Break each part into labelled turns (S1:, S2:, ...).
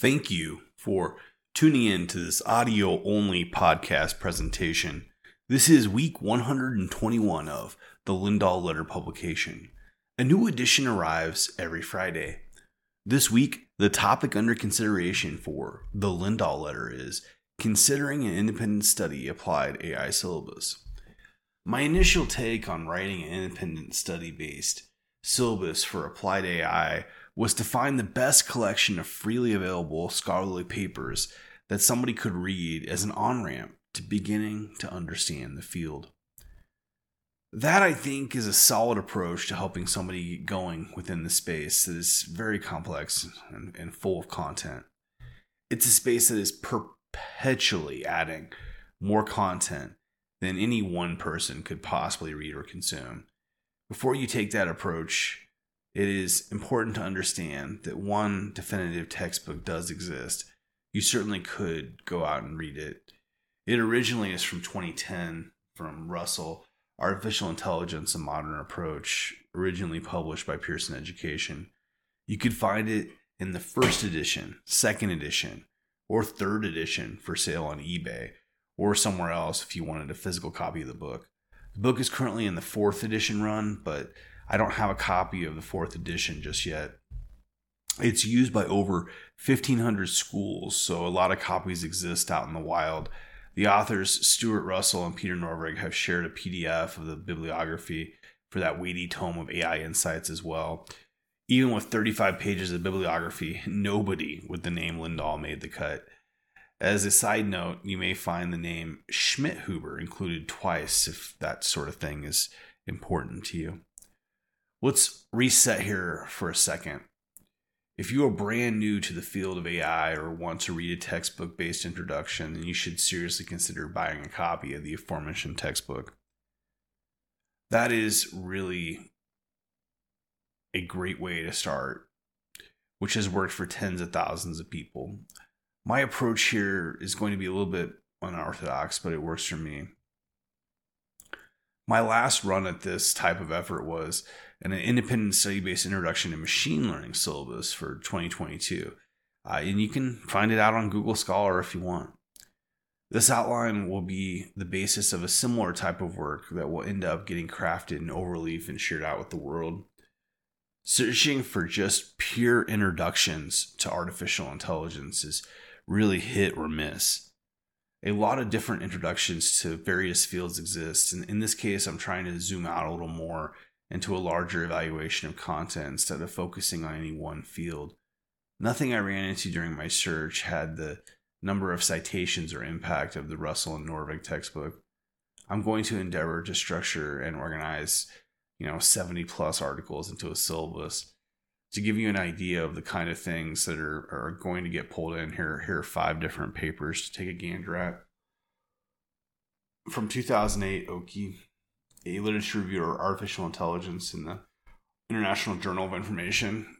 S1: Thank you for tuning in to this audio only podcast presentation. This is week 121 of the Lindahl Letter publication. A new edition arrives every Friday. This week, the topic under consideration for the Lindahl Letter is considering an independent study applied AI syllabus. My initial take on writing an independent study based syllabus for applied AI was to find the best collection of freely available scholarly papers that somebody could read as an on ramp to beginning to understand the field. That, I think, is a solid approach to helping somebody get going within the space that is very complex and, and full of content. It's a space that is perpetually adding more content than any one person could possibly read or consume. Before you take that approach, it is important to understand that one definitive textbook does exist. You certainly could go out and read it. It originally is from 2010 from Russell, Artificial Intelligence A Modern Approach, originally published by Pearson Education. You could find it in the first edition, second edition, or third edition for sale on eBay or somewhere else if you wanted a physical copy of the book. The book is currently in the fourth edition run, but I don't have a copy of the fourth edition just yet. It's used by over 1,500 schools, so a lot of copies exist out in the wild. The authors, Stuart Russell and Peter Norvig, have shared a PDF of the bibliography for that weighty tome of AI insights as well. Even with 35 pages of bibliography, nobody with the name Lindahl made the cut. As a side note, you may find the name Schmidhuber included twice if that sort of thing is important to you. Let's reset here for a second. If you are brand new to the field of AI or want to read a textbook based introduction, then you should seriously consider buying a copy of the aforementioned textbook. That is really a great way to start, which has worked for tens of thousands of people. My approach here is going to be a little bit unorthodox, but it works for me. My last run at this type of effort was an independent study based introduction to machine learning syllabus for 2022. Uh, and you can find it out on Google Scholar if you want. This outline will be the basis of a similar type of work that will end up getting crafted in overleaf and shared out with the world. Searching for just pure introductions to artificial intelligence is really hit or miss. A lot of different introductions to various fields exist, and in this case, I'm trying to zoom out a little more into a larger evaluation of content instead of focusing on any one field. Nothing I ran into during my search had the number of citations or impact of the Russell and Norvig textbook. I'm going to endeavor to structure and organize, you know, 70 plus articles into a syllabus. To give you an idea of the kind of things that are, are going to get pulled in, here, here are five different papers to take a gander at. From 2008, Oki, a literature review of artificial intelligence in the International Journal of Information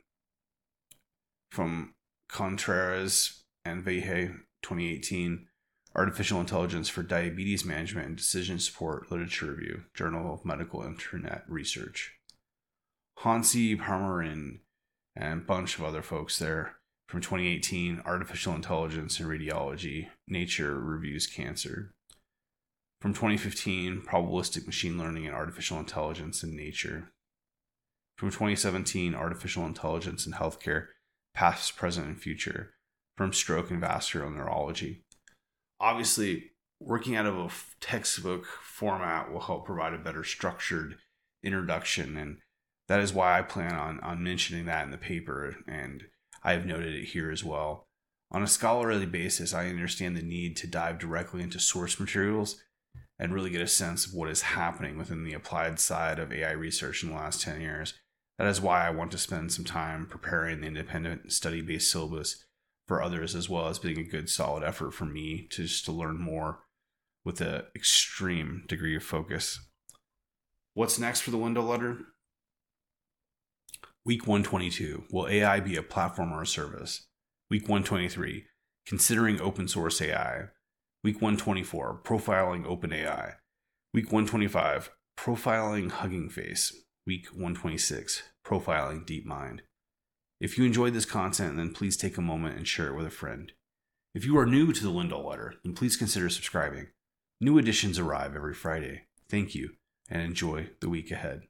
S1: from Contreras and Vehi 2018 Artificial Intelligence for Diabetes Management and Decision Support Literature Review, Journal of Medical Internet Research. Hosny Parmarin and a bunch of other folks there from 2018 Artificial Intelligence and Radiology, Nature Reviews Cancer from 2015 Probabilistic Machine Learning and Artificial Intelligence in Nature. From 2017 Artificial Intelligence in Healthcare, Past, Present, and Future from Stroke and Vascular Neurology. Obviously, working out of a textbook format will help provide a better structured introduction, and that is why I plan on, on mentioning that in the paper, and I have noted it here as well. On a scholarly basis, I understand the need to dive directly into source materials and really get a sense of what is happening within the applied side of AI research in the last 10 years. That is why I want to spend some time preparing the independent study based syllabus for others, as well as being a good solid effort for me to just to learn more with an extreme degree of focus. What's next for the Lindahl Letter? Week 122 Will AI be a platform or a service? Week 123 Considering open source AI. Week 124, profiling OpenAI. Week 125, profiling Hugging Face. Week 126, profiling DeepMind. If you enjoyed this content, then please take a moment and share it with a friend. If you are new to the Lindahl Letter, then please consider subscribing. New editions arrive every Friday. Thank you, and enjoy the week ahead.